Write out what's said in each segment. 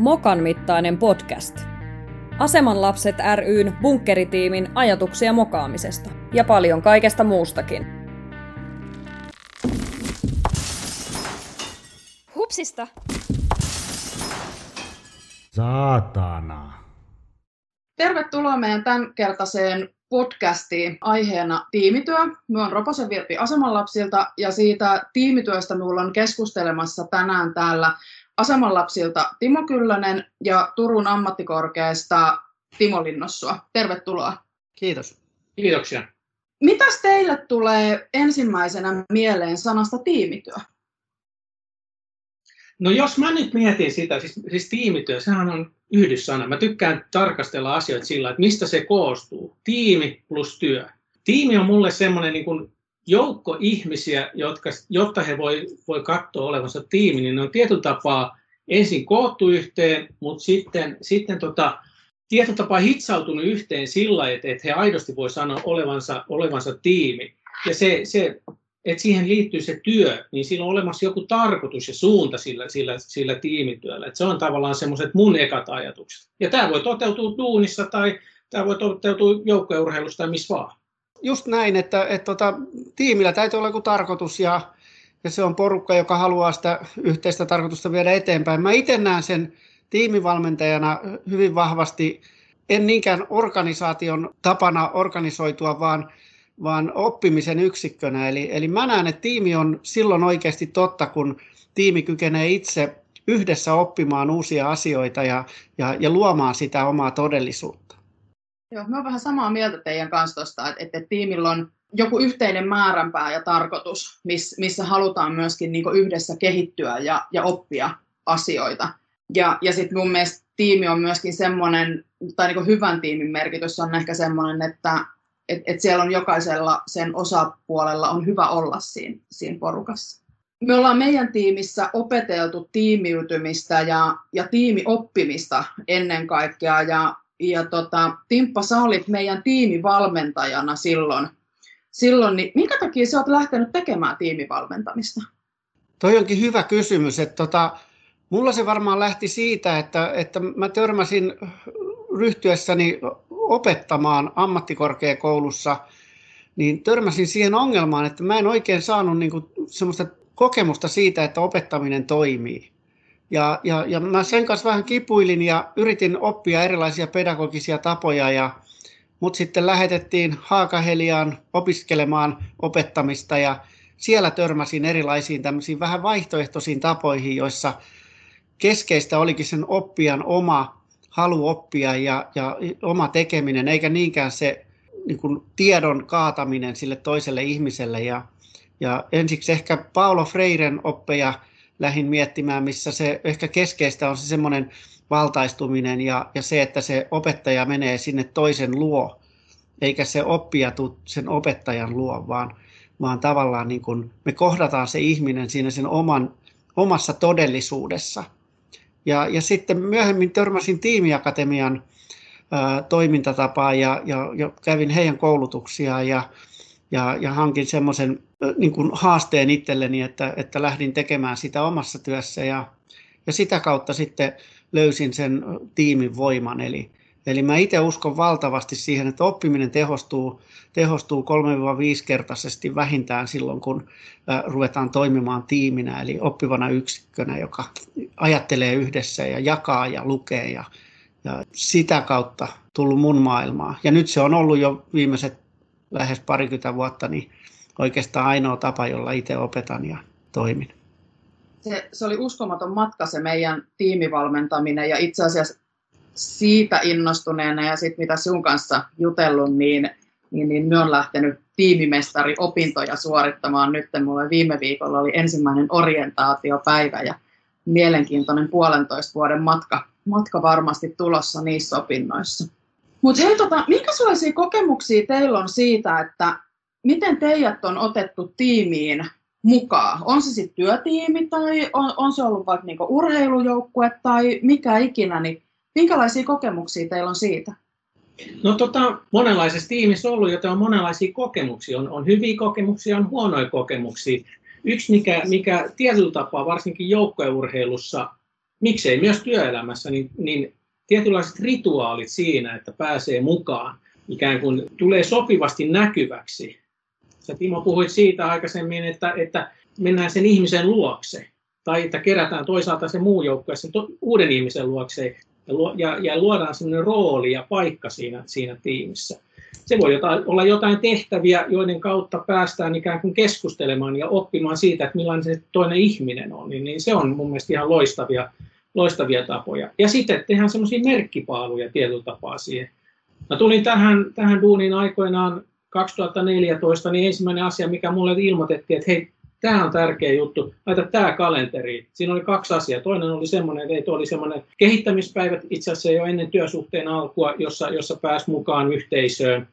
Mokan mittainen podcast. Aseman lapset ryn bunkkeritiimin ajatuksia mokaamisesta ja paljon kaikesta muustakin. Hupsista! Saatana. Tervetuloa meidän tämänkertaiseen podcastiin aiheena tiimityö. Me on Roposen Virpi Asemanlapsilta ja siitä tiimityöstä minulla on keskustelemassa tänään täällä Asemanlapsilta Timo Kyllönen ja Turun ammattikorkeasta Timo Linnossua. Tervetuloa. Kiitos. Kiitoksia. Mitäs teille tulee ensimmäisenä mieleen sanasta tiimityö? No jos mä nyt mietin sitä, siis, siis tiimityö, sehän on yhdyssana. Mä tykkään tarkastella asioita sillä, että mistä se koostuu. Tiimi plus työ. Tiimi on mulle semmoinen niin kuin joukko ihmisiä, jotka, jotta he voi, voi katsoa olevansa tiimi, niin ne on tietyllä tapaa ensin koottu yhteen, mutta sitten, sitten tota, tietyllä tapaa hitsautunut yhteen sillä, että, että he aidosti voi sanoa olevansa, olevansa tiimi. Ja se, se että siihen liittyy se työ, niin siinä on olemassa joku tarkoitus ja suunta sillä, sillä, sillä tiimityöllä. Et se on tavallaan semmoiset mun ekat ajatukset. Ja tämä voi toteutua duunissa tai tämä voi toteutua joukkourheilussa tai missä vaan. Just näin, että, että tota, tiimillä täytyy olla joku tarkoitus ja, ja se on porukka, joka haluaa sitä yhteistä tarkoitusta viedä eteenpäin. Mä itse näen sen tiimivalmentajana hyvin vahvasti, en niinkään organisaation tapana organisoitua, vaan vaan oppimisen yksikkönä. Eli, eli mä näen, että tiimi on silloin oikeasti totta, kun tiimi kykenee itse yhdessä oppimaan uusia asioita ja, ja, ja luomaan sitä omaa todellisuutta. Joo, mä oon vähän samaa mieltä teidän kanssa tuosta, että, että tiimillä on joku yhteinen määränpää ja tarkoitus, missä halutaan myöskin niin yhdessä kehittyä ja, ja oppia asioita. Ja, ja sitten mun mielestä tiimi on myöskin semmoinen, tai niin hyvän tiimin merkitys on ehkä semmoinen, että että et siellä on jokaisella sen osapuolella on hyvä olla siinä, siinä porukassa. Me ollaan meidän tiimissä opeteltu tiimiytymistä ja, ja tiimioppimista ennen kaikkea. Ja, ja tota, Timppa, sä olit meidän tiimivalmentajana silloin. silloin niin minkä takia sä oot lähtenyt tekemään tiimivalmentamista? Toi onkin hyvä kysymys. Että tota, mulla se varmaan lähti siitä, että, että mä törmäsin ryhtyessäni opettamaan ammattikorkeakoulussa, niin törmäsin siihen ongelmaan, että mä en oikein saanut niin kuin semmoista kokemusta siitä, että opettaminen toimii. Ja, ja, ja mä sen kanssa vähän kipuilin ja yritin oppia erilaisia pedagogisia tapoja, ja mut sitten lähetettiin Haakaheliaan opiskelemaan opettamista ja siellä törmäsin erilaisiin tämmöisiin vähän vaihtoehtoisiin tapoihin, joissa keskeistä olikin sen oppijan oma halu oppia ja, ja oma tekeminen, eikä niinkään se niin kuin tiedon kaataminen sille toiselle ihmiselle. Ja, ja ensiksi ehkä Paulo Freiren oppeja lähin miettimään, missä se ehkä keskeistä on se semmoinen valtaistuminen ja, ja se, että se opettaja menee sinne toisen luo, eikä se oppija tule sen opettajan luo, vaan, vaan tavallaan niin kuin me kohdataan se ihminen siinä sen oman, omassa todellisuudessa – ja, ja sitten myöhemmin törmäsin tiimiakatemian ää, toimintatapaan ja, ja, ja kävin heidän koulutuksia ja, ja, ja hankin semmoisen niin haasteen itselleni, että, että lähdin tekemään sitä omassa työssä ja, ja sitä kautta sitten löysin sen tiimin voiman. Eli, eli mä itse uskon valtavasti siihen, että oppiminen tehostuu, tehostuu 3-5 kertaisesti vähintään silloin, kun ruvetaan toimimaan tiiminä, eli oppivana yksikkönä, joka ajattelee yhdessä ja jakaa ja lukee ja, ja sitä kautta tullut mun maailmaa. Ja nyt se on ollut jo viimeiset lähes parikymmentä vuotta, niin oikeastaan ainoa tapa, jolla itse opetan ja toimin. Se, se oli uskomaton matka se meidän tiimivalmentaminen ja itse asiassa siitä innostuneena ja sitten mitä sun kanssa jutellut, niin, niin, niin me on lähtenyt tiimimestari-opintoja suorittamaan nyt. Mulla viime viikolla oli ensimmäinen orientaatiopäivä ja mielenkiintoinen puolentoista vuoden matka, matka varmasti tulossa niissä opinnoissa. Mutta hei, tota, minkälaisia kokemuksia teillä on siitä, että miten teidät on otettu tiimiin mukaan? On se sitten työtiimi tai on, on se ollut vaikka niinku urheilujoukkue tai mikä ikinä, niin minkälaisia kokemuksia teillä on siitä? No tota, monenlaisessa tiimissä ollut, joten on monenlaisia kokemuksia. On, on hyviä kokemuksia, on huonoja kokemuksia. Yksi, mikä, mikä tietyllä tapaa, varsinkin joukkojen urheilussa, miksei myös työelämässä, niin, niin tietynlaiset rituaalit siinä, että pääsee mukaan, ikään kuin tulee sopivasti näkyväksi. Sä Timo puhuit siitä aikaisemmin, että, että mennään sen ihmisen luokse, tai että kerätään toisaalta se muu joukkue sen to, uuden ihmisen luokse, ja, ja, ja luodaan sellainen rooli ja paikka siinä, siinä tiimissä. Se voi jotain, olla jotain tehtäviä, joiden kautta päästään ikään kuin keskustelemaan ja oppimaan siitä, että millainen se toinen ihminen on. Niin, niin se on mun mielestä ihan loistavia, loistavia tapoja. Ja sitten tehdään semmoisia merkkipaaluja tietyllä tapaa siihen. Mä tulin tähän, tähän duuniin aikoinaan 2014, niin ensimmäinen asia, mikä mulle ilmoitettiin, että hei, tämä on tärkeä juttu, laita tämä kalenteri. Siinä oli kaksi asiaa. Toinen oli semmoinen, että oli semmoinen kehittämispäivät itse asiassa jo ennen työsuhteen alkua, jossa, jossa pääsi mukaan yhteisöön.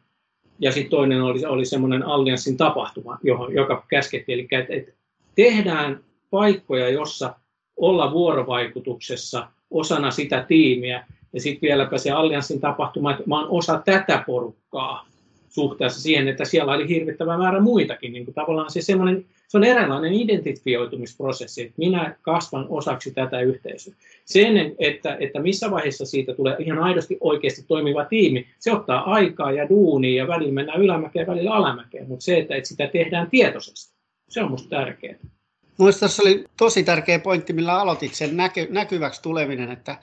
Ja sitten toinen oli, oli semmoinen allianssin tapahtuma, johon, joka käskettiin. Eli että, että tehdään paikkoja, jossa olla vuorovaikutuksessa osana sitä tiimiä. Ja sitten vieläpä se allianssin tapahtuma, että mä oon osa tätä porukkaa suhteessa siihen, että siellä oli hirvittävä määrä muitakin. Niin kuin tavallaan se, semmoinen, se on eräänlainen identifioitumisprosessi, että minä kasvan osaksi tätä yhteisöä. Sen, että, että missä vaiheessa siitä tulee ihan aidosti oikeasti toimiva tiimi, se ottaa aikaa ja duunia ja välillä mennään ylämäkeen ja välillä alamäkeen, mutta se, että, että sitä tehdään tietoisesti, se on minusta tärkeää. Mielestäni tässä oli tosi tärkeä pointti, millä aloitit sen näky, näkyväksi tuleminen, että,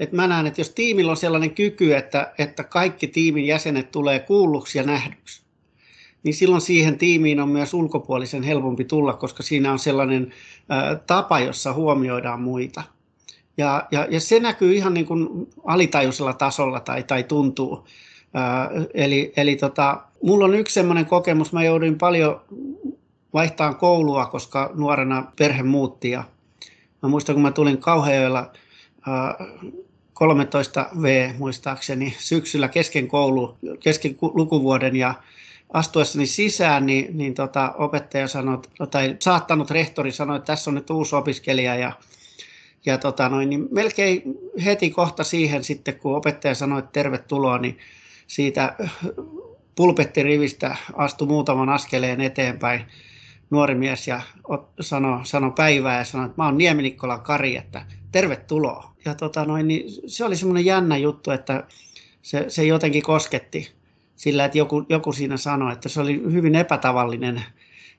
että mä näen, että jos tiimillä on sellainen kyky, että, että kaikki tiimin jäsenet tulee kuulluksi ja nähdyksi, niin silloin siihen tiimiin on myös ulkopuolisen helpompi tulla, koska siinä on sellainen ä, tapa, jossa huomioidaan muita. Ja, ja, ja se näkyy ihan niin kuin alitajuisella tasolla tai, tai tuntuu. Ä, eli eli tota, mulla on yksi sellainen kokemus, mä jouduin paljon vaihtaa koulua, koska nuorena perhe muutti. Ja mä muistan, kun mä tulin Kauhajoella 13V muistaakseni syksyllä kesken koulu, kesken lukuvuoden. Ja astuessani sisään, niin, niin tota, opettaja sanoi, tai saattanut rehtori sanoi, että tässä on nyt uusi opiskelija. Ja, ja tota noin, niin melkein heti kohta siihen sitten, kun opettaja sanoi, että tervetuloa, niin siitä pulpettirivistä astui muutaman askeleen eteenpäin nuori mies ja sanoi sano päivää ja sanoi, että mä oon Nieminikkola Kari, että tervetuloa. Ja tota noin, niin se oli semmoinen jännä juttu, että se, se jotenkin kosketti sillä, että joku, joku siinä sanoi, että se oli hyvin epätavallinen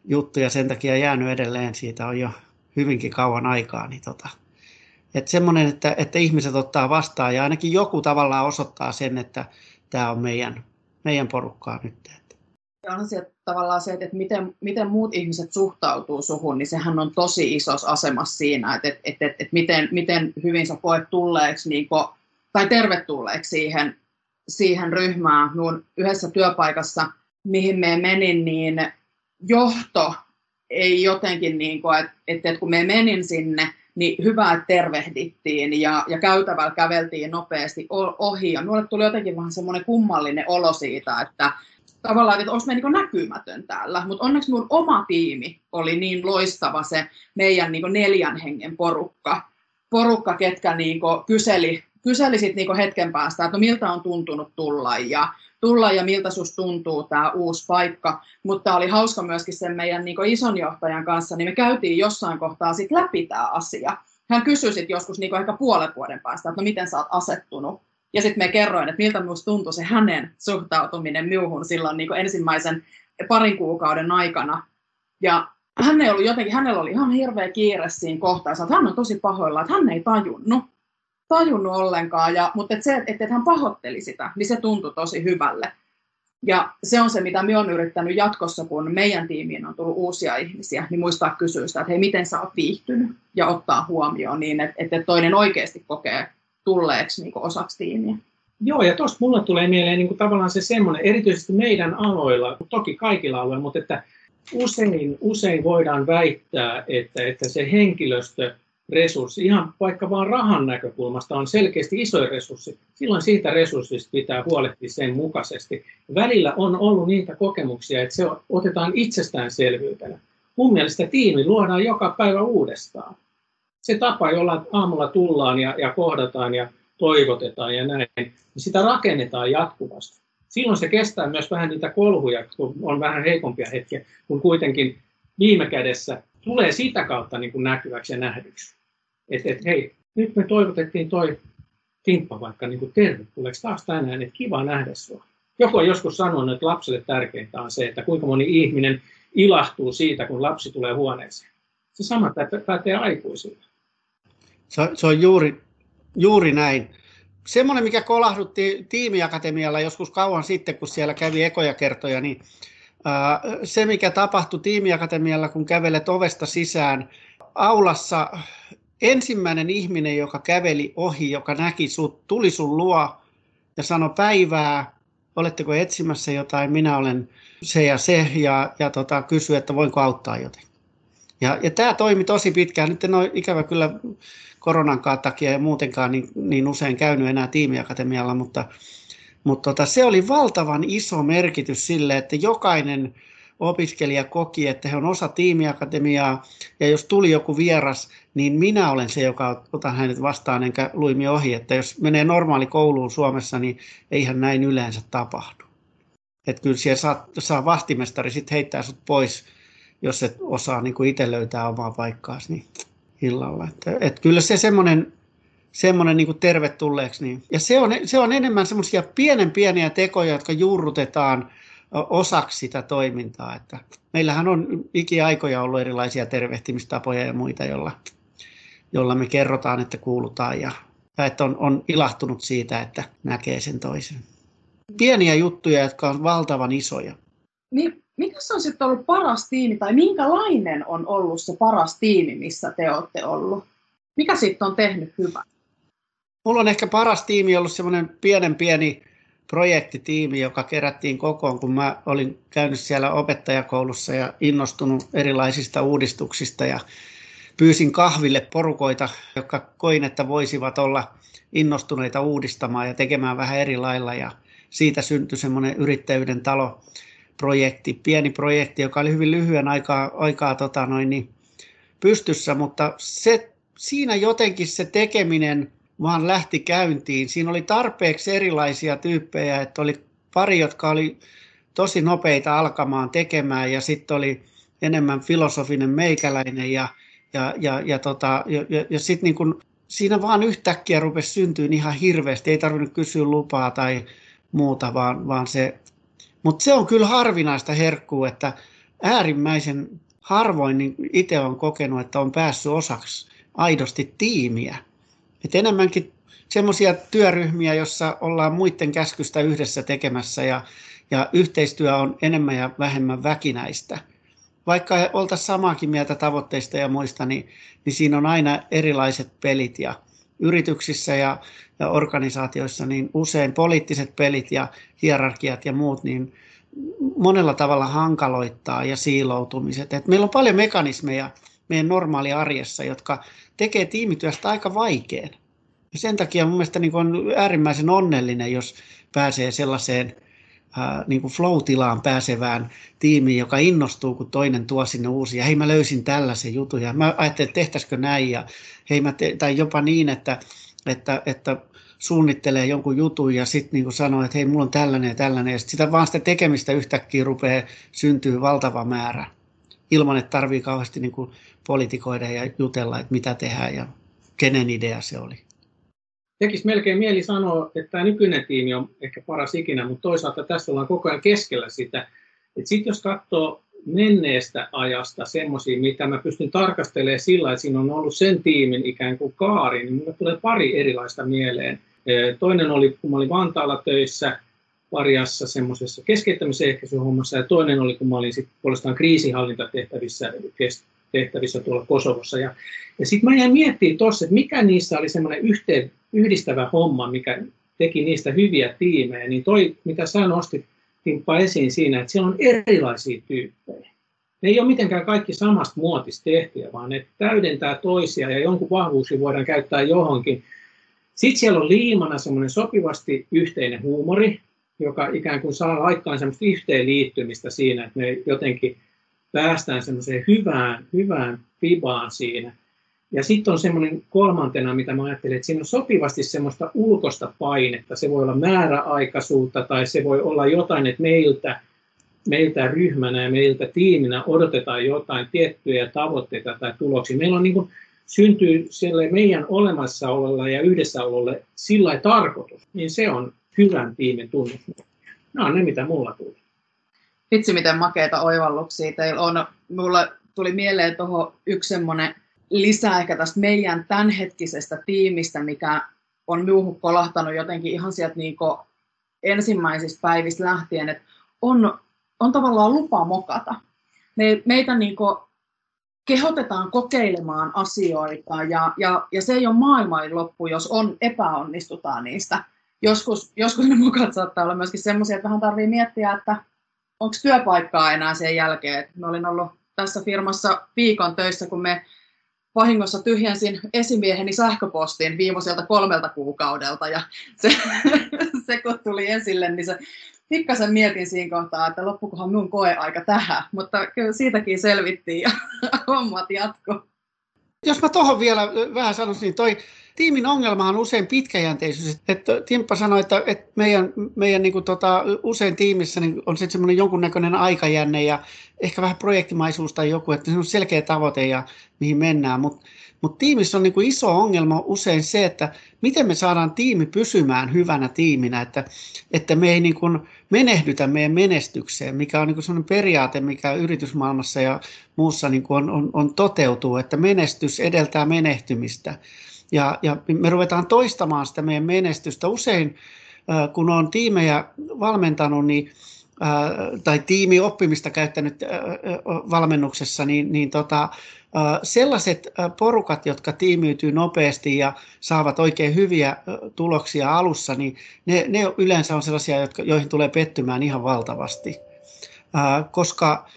juttu ja sen takia jäänyt edelleen, siitä on jo hyvinkin kauan aikaa. Niin tota, että semmoinen, että, että ihmiset ottaa vastaan ja ainakin joku tavallaan osoittaa sen, että tämä on meidän, meidän porukkaa nyt. Ja on se, tavallaan se, että miten, miten muut ihmiset suhtautuu suhun, niin sehän on tosi isossa asemassa siinä, että, että, että, että miten, miten hyvin sä koet tulleeksi niin kuin, tai tervetulleeksi siihen, siihen ryhmään. Minun yhdessä työpaikassa, mihin me menin, niin johto ei jotenkin, niin kuin, että, että kun me menin sinne, niin hyvä, että tervehdittiin ja, ja käytävällä käveltiin nopeasti ohi. Ja minulle tuli jotenkin vähän semmoinen kummallinen olo siitä, että, tavallaan, että olisi niin näkymätön täällä. Mutta onneksi mun oma tiimi oli niin loistava se meidän niin neljän hengen porukka, porukka ketkä niin kyseli, kyseli sit niin hetken päästä, että no miltä on tuntunut tulla ja, tulla ja miltä sus tuntuu tämä uusi paikka. Mutta oli hauska myöskin sen meidän niin ison johtajan kanssa, niin me käytiin jossain kohtaa sit läpi tämä asia. Hän kysyi sitten joskus niin ehkä puolen vuoden päästä, että no miten sä oot asettunut ja sitten me kerroin, että miltä minusta tuntui se hänen suhtautuminen minuhun silloin niin ensimmäisen parin kuukauden aikana. Ja hän ei ollut jotenkin, hänellä oli ihan hirveä kiire siinä kohtaa, että hän on tosi pahoilla, että hän ei tajunnut, tajunnut ollenkaan, ja, mutta et se, että, että hän pahoitteli sitä, niin se tuntui tosi hyvälle. Ja se on se, mitä minä olen yrittänyt jatkossa, kun meidän tiimiin on tullut uusia ihmisiä, niin muistaa kysyä sitä, että hei, miten sä oot viihtynyt, ja ottaa huomioon niin, että, että toinen oikeasti kokee tulleeksi niin kuin osaksi tiimiä. Joo, ja tuosta mulle tulee mieleen niin kuin tavallaan se semmoinen, erityisesti meidän aloilla, toki kaikilla aloilla, mutta että usein, usein voidaan väittää, että, että se henkilöstö resurssi, ihan vaikka vaan rahan näkökulmasta on selkeästi iso resurssi, silloin siitä resurssista pitää huolehtia sen mukaisesti. Välillä on ollut niitä kokemuksia, että se otetaan itsestäänselvyytenä. Mun mielestä tiimi luodaan joka päivä uudestaan se tapa, jolla aamulla tullaan ja, ja kohdataan ja toivotetaan ja näin, niin sitä rakennetaan jatkuvasti. Silloin se kestää myös vähän niitä kolhuja, kun on vähän heikompia hetkiä, kun kuitenkin viime kädessä tulee sitä kautta niin kuin näkyväksi ja nähdyksi. Että et, hei, nyt me toivotettiin toi Timppa vaikka niin kuin tervetulleeksi taas tänään, että kiva nähdä sinua. Joku on joskus sanonut, että lapselle tärkeintä on se, että kuinka moni ihminen ilahtuu siitä, kun lapsi tulee huoneeseen. Se sama pätee aikuisille. Se, se on juuri, juuri näin. Semmoinen, mikä kolahdutti tiimiakatemialla joskus kauan sitten, kun siellä kävi ekoja kertoja, niin se, mikä tapahtui tiimiakatemialla, kun kävelet ovesta sisään, aulassa ensimmäinen ihminen, joka käveli ohi, joka näki sut, tuli sun luo ja sanoi päivää, oletteko etsimässä jotain, minä olen se ja se, ja, ja tota, kysyi, että voinko auttaa joten. Ja, ja tämä toimi tosi pitkään. Nyt en ole ikävä kyllä koronan takia ja muutenkaan niin, niin usein käynyt enää tiimiakatemialla, mutta, mutta tota, se oli valtavan iso merkitys sille, että jokainen opiskelija koki, että he on osa tiimiakatemiaa, ja jos tuli joku vieras, niin minä olen se, joka otan hänet vastaan enkä luimi ohi. Että jos menee normaali kouluun Suomessa, niin eihän näin yleensä tapahdu. Että kyllä siellä saa, saa vastimestari sitten heittää sut pois, jos et osaa niin itse löytää omaa paikkaasi niin illalla. Että, et kyllä se semmoinen semmoinen niin tervetulleeksi. Niin. Ja se on, se on enemmän semmoisia pienen pieniä tekoja, jotka juurrutetaan osaksi sitä toimintaa. Että meillähän on ikiaikoja ollut erilaisia tervehtimistapoja ja muita, joilla, jolla me kerrotaan, että kuulutaan ja, ja että on, on ilahtunut siitä, että näkee sen toisen. Pieniä juttuja, jotka on valtavan isoja. Niin, mikä se on sitten ollut paras tiimi, tai minkälainen on ollut se paras tiimi, missä te olette ollut? Mikä sitten on tehnyt hyvää? Mulla on ehkä paras tiimi ollut semmoinen pienen pieni projektitiimi, joka kerättiin kokoon, kun mä olin käynyt siellä opettajakoulussa ja innostunut erilaisista uudistuksista ja pyysin kahville porukoita, jotka koin, että voisivat olla innostuneita uudistamaan ja tekemään vähän eri lailla ja siitä syntyi semmoinen yrittäjyyden talo projekti, pieni projekti, joka oli hyvin lyhyen aikaa, aikaa tota noin, niin pystyssä, mutta se, siinä jotenkin se tekeminen vaan lähti käyntiin. Siinä oli tarpeeksi erilaisia tyyppejä, että oli pari, jotka oli tosi nopeita alkamaan tekemään ja sitten oli enemmän filosofinen meikäläinen ja, ja, ja, ja, tota, ja, ja, ja sitten niin kun, siinä vaan yhtäkkiä rupesi syntyä ihan hirveästi, ei tarvinnut kysyä lupaa tai muuta, vaan, vaan se, mutta se on kyllä harvinaista herkkuu, että äärimmäisen harvoin niin itse on kokenut, että on päässyt osaksi aidosti tiimiä. Et enemmänkin semmoisia työryhmiä, jossa ollaan muiden käskystä yhdessä tekemässä ja, ja yhteistyö on enemmän ja vähemmän väkinäistä. Vaikka oltaisiin samaakin mieltä tavoitteista ja muista, niin, niin siinä on aina erilaiset pelit ja yrityksissä ja, ja organisaatioissa niin usein poliittiset pelit ja hierarkiat ja muut niin monella tavalla hankaloittaa ja siiloutumiset. Et meillä on paljon mekanismeja meidän normaali arjessa, jotka tekee tiimityöstä aika vaikean. Ja sen takia mun mielestä niin on äärimmäisen onnellinen, jos pääsee sellaiseen äh, niin kuin flow-tilaan pääsevään tiimiin, joka innostuu, kun toinen tuo sinne uusia. Hei, mä löysin tällaisen jutun ja mä ajattelin, että tehtäisikö näin. Ja, hei, mä te- tai jopa niin, että, että, että suunnittelee jonkun jutun ja sitten niin sanoo, että hei, mulla on tällainen ja tällainen. Ja sit sitä vaan sitä tekemistä yhtäkkiä rupeaa syntyy valtava määrä ilman, että tarvii kauheasti niin kuin politikoida ja jutella, että mitä tehdään ja kenen idea se oli. Tekisi melkein mieli sanoa, että tämä nykyinen tiimi on ehkä paras ikinä, mutta toisaalta tässä ollaan koko ajan keskellä sitä. Sitten jos katsoo menneestä ajasta semmoisia, mitä mä pystyn tarkastelemaan sillä, että siinä on ollut sen tiimin ikään kuin kaari, niin minulle tulee pari erilaista mieleen. Toinen oli, kun mä olin Vantaalla töissä, Variassa semmoisessa keskeyttämisen ehkäisyhommassa, ja toinen oli, kun mä olin sitten puolestaan kriisinhallintatehtävissä tehtävissä tuolla Kosovossa. Ja, ja sitten mä jäin miettimään tuossa, että mikä niissä oli semmoinen yhteen, yhdistävä homma, mikä teki niistä hyviä tiimejä, niin toi, mitä sä nostit Timppa esiin siinä, että siellä on erilaisia tyyppejä. Ne ei ole mitenkään kaikki samasta muotista tehtyjä, vaan ne täydentää toisia ja jonkun vahvuuksia voidaan käyttää johonkin. Sitten siellä on liimana semmoinen sopivasti yhteinen huumori, joka ikään kuin saa aikaan semmoista yhteenliittymistä siinä, että me jotenkin päästään semmoiseen hyvään, hyvään fibaan siinä. Ja sitten on semmoinen kolmantena, mitä mä ajattelen, että siinä on sopivasti semmoista ulkosta painetta. Se voi olla määräaikaisuutta tai se voi olla jotain, että meiltä, meiltä ryhmänä ja meiltä tiiminä odotetaan jotain tiettyjä tavoitteita tai tuloksia. Meillä on niin kuin syntyy sille meidän olemassaololla ja yhdessäololle sillä tarkoitus, niin se on hyvän tiimin tunnus. Nämä on ne, mitä mulla tuli. Vitsi, miten makeita oivalluksia teillä on. Mulla tuli mieleen tuohon yksi semmoinen lisää ehkä tästä meidän tämänhetkisestä tiimistä, mikä on minuhun kolahtanut jotenkin ihan sieltä niin ensimmäisistä päivistä lähtien, että on, on tavallaan lupa mokata. Me, meitä niin kehotetaan kokeilemaan asioita ja, ja, ja se ei ole maailman loppu, jos on epäonnistutaan niistä. Joskus, joskus ne mukat saattaa olla myöskin sellaisia, että vähän tarvii miettiä, että onko työpaikkaa enää sen jälkeen. Mä olin ollut tässä firmassa viikon töissä, kun me vahingossa tyhjensin esimieheni sähköpostin viimeiseltä kolmelta kuukaudelta ja se, se kun tuli esille, niin se pikkasen mietin siinä kohtaa, että loppukohan minun koeaika tähän, mutta kyllä siitäkin selvittiin ja hommat jatko. Jos mä tuohon vielä vähän sanoisin, niin toi tiimin ongelma on usein pitkäjänteisyys. Että Timppa sanoi, että, että meidän, meidän niin kuin tota, usein tiimissä niin on sitten semmoinen jonkunnäköinen aikajänne ja ehkä vähän projektimaisuus tai joku, että se on selkeä tavoite ja mihin mennään. Mutta mutta tiimissä on niin kuin iso ongelma usein se, että miten me saadaan tiimi pysymään hyvänä tiiminä, että, että me ei niin kuin menehdytä meidän menestykseen, mikä on niin sellainen periaate, mikä yritysmaailmassa ja muussa niin kuin on, on, on toteutuu, että menestys edeltää menehtymistä. Ja, ja me ruvetaan toistamaan sitä meidän menestystä. Usein, kun on tiimejä valmentanut, niin tai tiimioppimista käyttänyt valmennuksessa, niin, niin tota, sellaiset porukat, jotka tiimiytyy nopeasti ja saavat oikein hyviä tuloksia alussa, niin ne, ne yleensä on sellaisia, jotka, joihin tulee pettymään ihan valtavasti, koska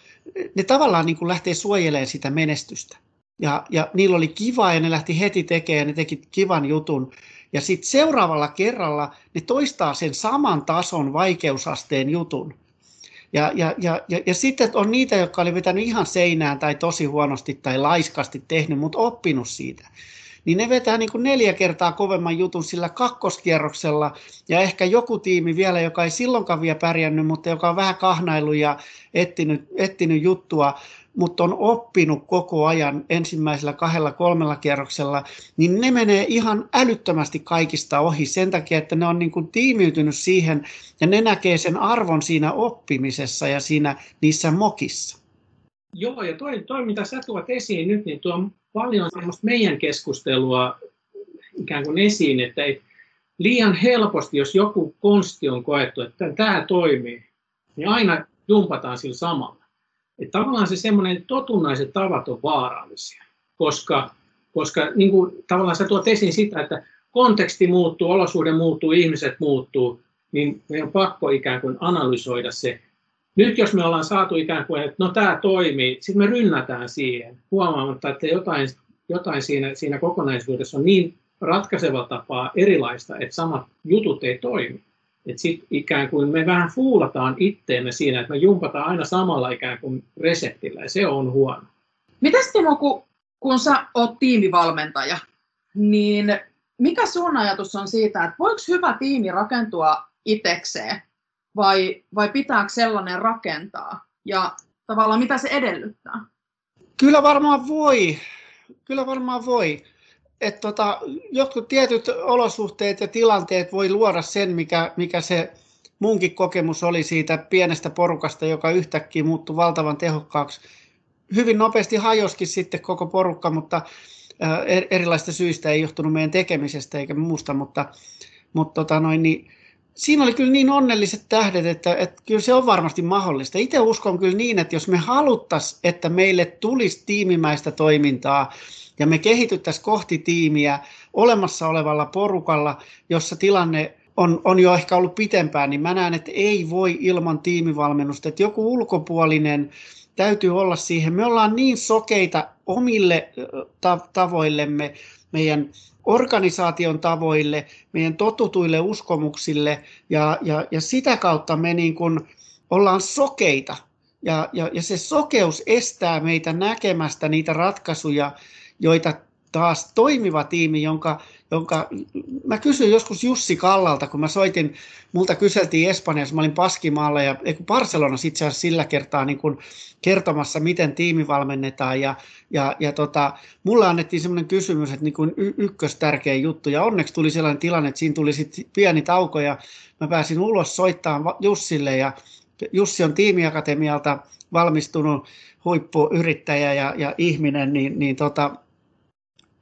ne tavallaan niin kuin lähtee suojelemaan sitä menestystä. Ja, ja niillä oli kiva ja ne lähti heti tekemään ja ne teki kivan jutun. Ja sitten seuraavalla kerralla ne toistaa sen saman tason vaikeusasteen jutun. Ja, ja, ja, ja, ja sitten on niitä, jotka oli vetänyt ihan seinään tai tosi huonosti tai laiskasti tehnyt, mutta oppinut siitä. Niin ne vetää niin kuin neljä kertaa kovemman jutun sillä kakkoskierroksella ja ehkä joku tiimi vielä, joka ei silloinkaan vielä pärjännyt, mutta joka on vähän kahnailu ja etsinyt, etsinyt juttua, mutta on oppinut koko ajan ensimmäisellä kahdella, kolmella kierroksella, niin ne menee ihan älyttömästi kaikista ohi sen takia, että ne on niin kuin tiimiytynyt siihen ja ne näkee sen arvon siinä oppimisessa ja siinä niissä mokissa. Joo, ja toi, toi mitä sä tuot esiin nyt, niin tuo paljon semmoista meidän keskustelua ikään kuin esiin, että ei, liian helposti, jos joku konsti on koettu, että tämä toimii, niin aina jumpataan sillä samalla. Että tavallaan se semmoinen totunnaiset tavat on vaarallisia, koska, koska niin kuin, tavallaan sä tuot esiin sitä, että konteksti muuttuu, olosuhde muuttuu, ihmiset muuttuu, niin meidän on pakko ikään kuin analysoida se. Nyt jos me ollaan saatu ikään kuin, että no tämä toimii, sitten me rynnätään siihen huomaamatta, että jotain, jotain siinä, siinä kokonaisuudessa on niin ratkaisevalla tapaa erilaista, että samat jutut ei toimi. Että sitten ikään kuin me vähän fuulataan itteemme siinä, että me jumpataan aina samalla ikään kuin reseptillä, ja se on huono. Mitäs Timo, kun, kun sä oot tiimivalmentaja, niin mikä sun ajatus on siitä, että voiko hyvä tiimi rakentua itekseen, vai, vai pitääkö sellainen rakentaa, ja tavallaan mitä se edellyttää? Kyllä varmaan voi. Kyllä varmaan voi että tota, jotkut tietyt olosuhteet ja tilanteet voi luoda sen, mikä, mikä se munkin kokemus oli siitä pienestä porukasta, joka yhtäkkiä muuttui valtavan tehokkaaksi. Hyvin nopeasti hajoskin sitten koko porukka, mutta er, erilaisista syistä ei johtunut meidän tekemisestä eikä muusta, mutta, mutta tota noin, niin, siinä oli kyllä niin onnelliset tähdet, että, että kyllä se on varmasti mahdollista. Itse uskon kyllä niin, että jos me haluttaisiin, että meille tulisi tiimimäistä toimintaa, ja me kehityttäisiin kohti tiimiä olemassa olevalla porukalla, jossa tilanne on, on jo ehkä ollut pitempään, niin mä näen, että ei voi ilman tiimivalmennusta, että joku ulkopuolinen täytyy olla siihen. Me ollaan niin sokeita omille tavoillemme, meidän organisaation tavoille, meidän totutuille uskomuksille ja, ja, ja sitä kautta me niin kuin ollaan sokeita. Ja, ja, ja se sokeus estää meitä näkemästä niitä ratkaisuja, joita taas toimiva tiimi, jonka, jonka mä kysyin joskus Jussi Kallalta, kun mä soitin, multa kyseltiin Espanjassa, mä olin Paskimaalla ja Barcelonassa itse asiassa sillä kertaa niin kuin kertomassa, miten tiimi valmennetaan ja, ja, ja tota, mulle annettiin semmoinen kysymys, että niin kuin y- ykkös tärkeä juttu. Ja onneksi tuli sellainen tilanne, että siinä tuli sitten pieni tauko ja mä pääsin ulos soittamaan Jussille. Ja Jussi on tiimiakatemialta valmistunut huippuyrittäjä ja, ja ihminen, niin, niin tota,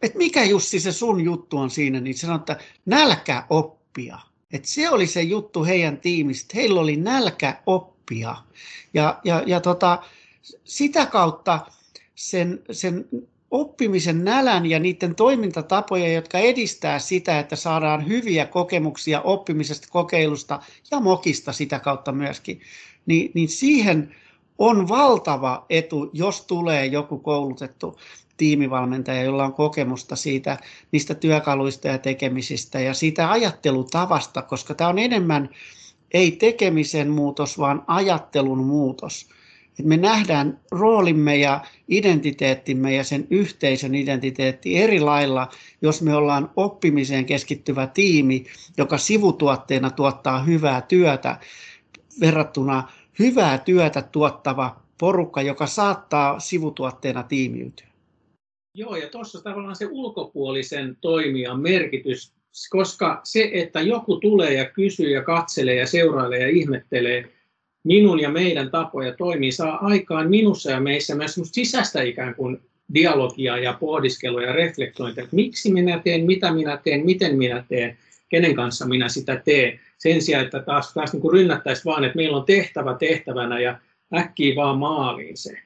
että mikä Jussi se sun juttu on siinä, niin sanoi, että nälkä oppia. Että se oli se juttu heidän tiimistä. Heillä oli nälkä oppia. Ja, ja, ja tota, sitä kautta sen, sen oppimisen nälän ja niiden toimintatapoja, jotka edistää sitä, että saadaan hyviä kokemuksia oppimisesta, kokeilusta ja mokista sitä kautta myöskin, niin, niin siihen on valtava etu, jos tulee joku koulutettu tiimivalmentaja, jolla on kokemusta siitä, niistä työkaluista ja tekemisistä ja siitä ajattelutavasta, koska tämä on enemmän ei tekemisen muutos, vaan ajattelun muutos. Et me nähdään roolimme ja identiteettimme ja sen yhteisön identiteetti eri lailla, jos me ollaan oppimiseen keskittyvä tiimi, joka sivutuotteena tuottaa hyvää työtä, verrattuna hyvää työtä tuottava porukka, joka saattaa sivutuotteena tiimiytyä. Joo, ja tuossa tavallaan se ulkopuolisen toimijan merkitys, koska se, että joku tulee ja kysyy ja katselee ja seurailee ja ihmettelee minun ja meidän tapoja toimii, saa aikaan minussa ja meissä myös sisäistä ikään kuin dialogia ja pohdiskelua ja reflektointia, että miksi minä teen, mitä minä teen, miten minä teen, kenen kanssa minä sitä teen. Sen sijaan, että taas, taas niin rynnättäisiin vaan, että meillä on tehtävä tehtävänä ja äkkiä vaan maaliin se.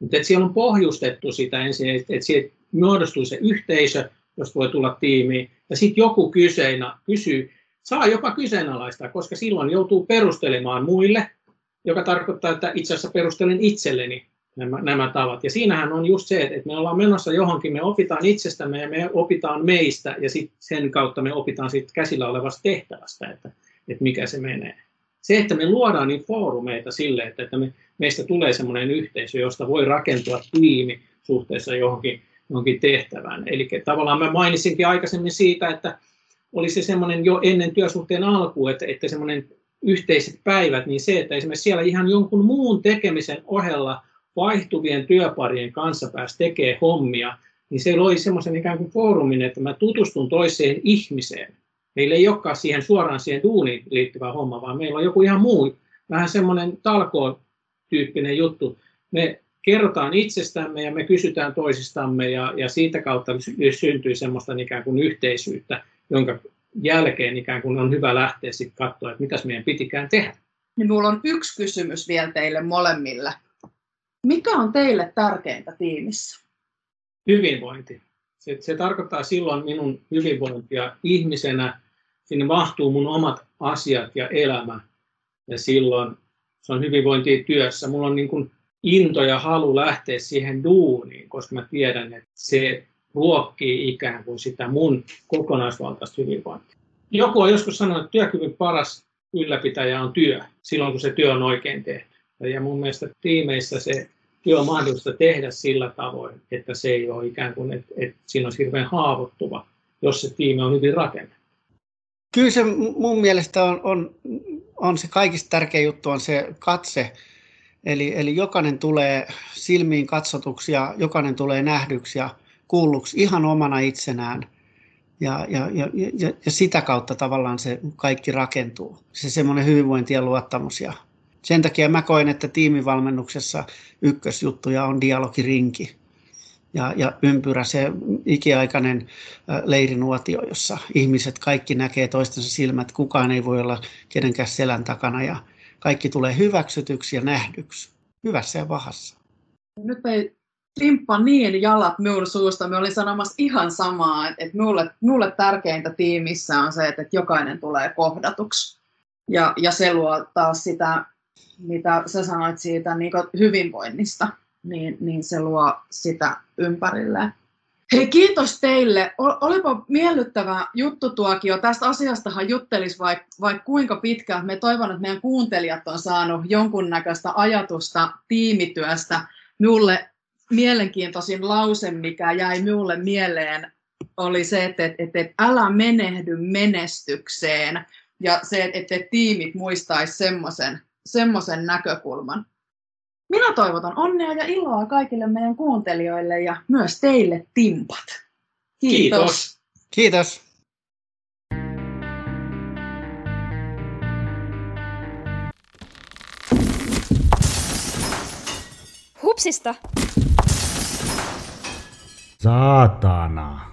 Mutta että siellä on pohjustettu sitä ensin, että, että siitä muodostuu se yhteisö, josta voi tulla tiimi, ja sitten joku kyseina, kysyy, saa jopa kyseenalaistaa, koska silloin joutuu perustelemaan muille, joka tarkoittaa, että itse asiassa perustelen itselleni nämä, nämä tavat. Ja siinähän on just se, että me ollaan menossa johonkin, me opitaan itsestämme ja me opitaan meistä, ja sit sen kautta me opitaan siitä käsillä olevasta tehtävästä, että, että mikä se menee se, että me luodaan niin foorumeita sille, että, että me, meistä tulee semmoinen yhteisö, josta voi rakentua tiimi suhteessa johonkin, johonkin tehtävään. Eli tavallaan mä mainitsinkin aikaisemmin siitä, että oli se semmoinen jo ennen työsuhteen alku, että, että semmoinen yhteiset päivät, niin se, että esimerkiksi siellä ihan jonkun muun tekemisen ohella vaihtuvien työparien kanssa pääsi tekemään hommia, niin se loi semmoisen ikään kuin foorumin, että mä tutustun toiseen ihmiseen. Meillä ei olekaan siihen suoraan siihen duuniin liittyvä homma, vaan meillä on joku ihan muu, vähän semmoinen talkoo-tyyppinen juttu. Me kerrotaan itsestämme ja me kysytään toisistamme ja, ja siitä kautta syntyy semmoista ikään kuin yhteisyyttä, jonka jälkeen ikään kuin on hyvä lähteä sitten katsoa, että mitäs meidän pitikään tehdä. Niin minulla on yksi kysymys vielä teille molemmille. Mikä on teille tärkeintä tiimissä? Hyvinvointi. Se, se tarkoittaa silloin minun hyvinvointia ihmisenä, sinne mahtuu mun omat asiat ja elämä, ja silloin se on hyvinvointia työssä. Mulla on niin kuin into ja halu lähteä siihen duuniin, koska mä tiedän, että se ruokkii ikään kuin sitä mun kokonaisvaltaista hyvinvointia. Joku on joskus sanonut, että työkyvyn paras ylläpitäjä on työ, silloin kun se työ on oikein tehty. Ja mun mielestä tiimeissä se työ on mahdollista tehdä sillä tavoin, että se ei ole ikään kuin, että, että siinä on hirveän haavoittuva, jos se tiimi on hyvin rakennettu. Kyllä se mun mielestä on, on, on se kaikista tärkein juttu on se katse. Eli, eli jokainen tulee silmiin katsotuksi ja jokainen tulee nähdyksi ja kuulluksi ihan omana itsenään. Ja, ja, ja, ja, ja sitä kautta tavallaan se kaikki rakentuu. Se semmoinen hyvinvointi ja luottamus ja sen takia mä koen, että tiimivalmennuksessa ykkösjuttuja on dialogirinki ja, ja ympyrä, se ikiaikainen leirinuotio, jossa ihmiset kaikki näkee toistensa silmät, kukaan ei voi olla kenenkään selän takana ja kaikki tulee hyväksytyksi ja nähdyksi, hyvässä ja pahassa. Nyt ei timppa niin jalat minun suusta. Me olin sanomassa ihan samaa, että minulle, minulle tärkeintä tiimissä on se, että jokainen tulee kohdatuksi. Ja, ja se luo taas sitä mitä sä sanoit siitä niin hyvinvoinnista, niin, niin se luo sitä ympärille. Hei, kiitos teille. Olipa miellyttävä juttutuokio. Tästä asiastahan juttelisi vaikka vaik kuinka pitkään. Me toivon, että meidän kuuntelijat on saanut jonkunnäköistä ajatusta tiimityöstä. Minulle mielenkiintoisin lause, mikä jäi minulle mieleen, oli se, että, että, että älä menehdy menestykseen ja se, että, että tiimit muistaisi semmoisen semmoisen näkökulman. Minä toivotan onnea ja iloa kaikille meidän kuuntelijoille ja myös teille timpat. Kiitos. Kiitos. Hupsista! Saatana.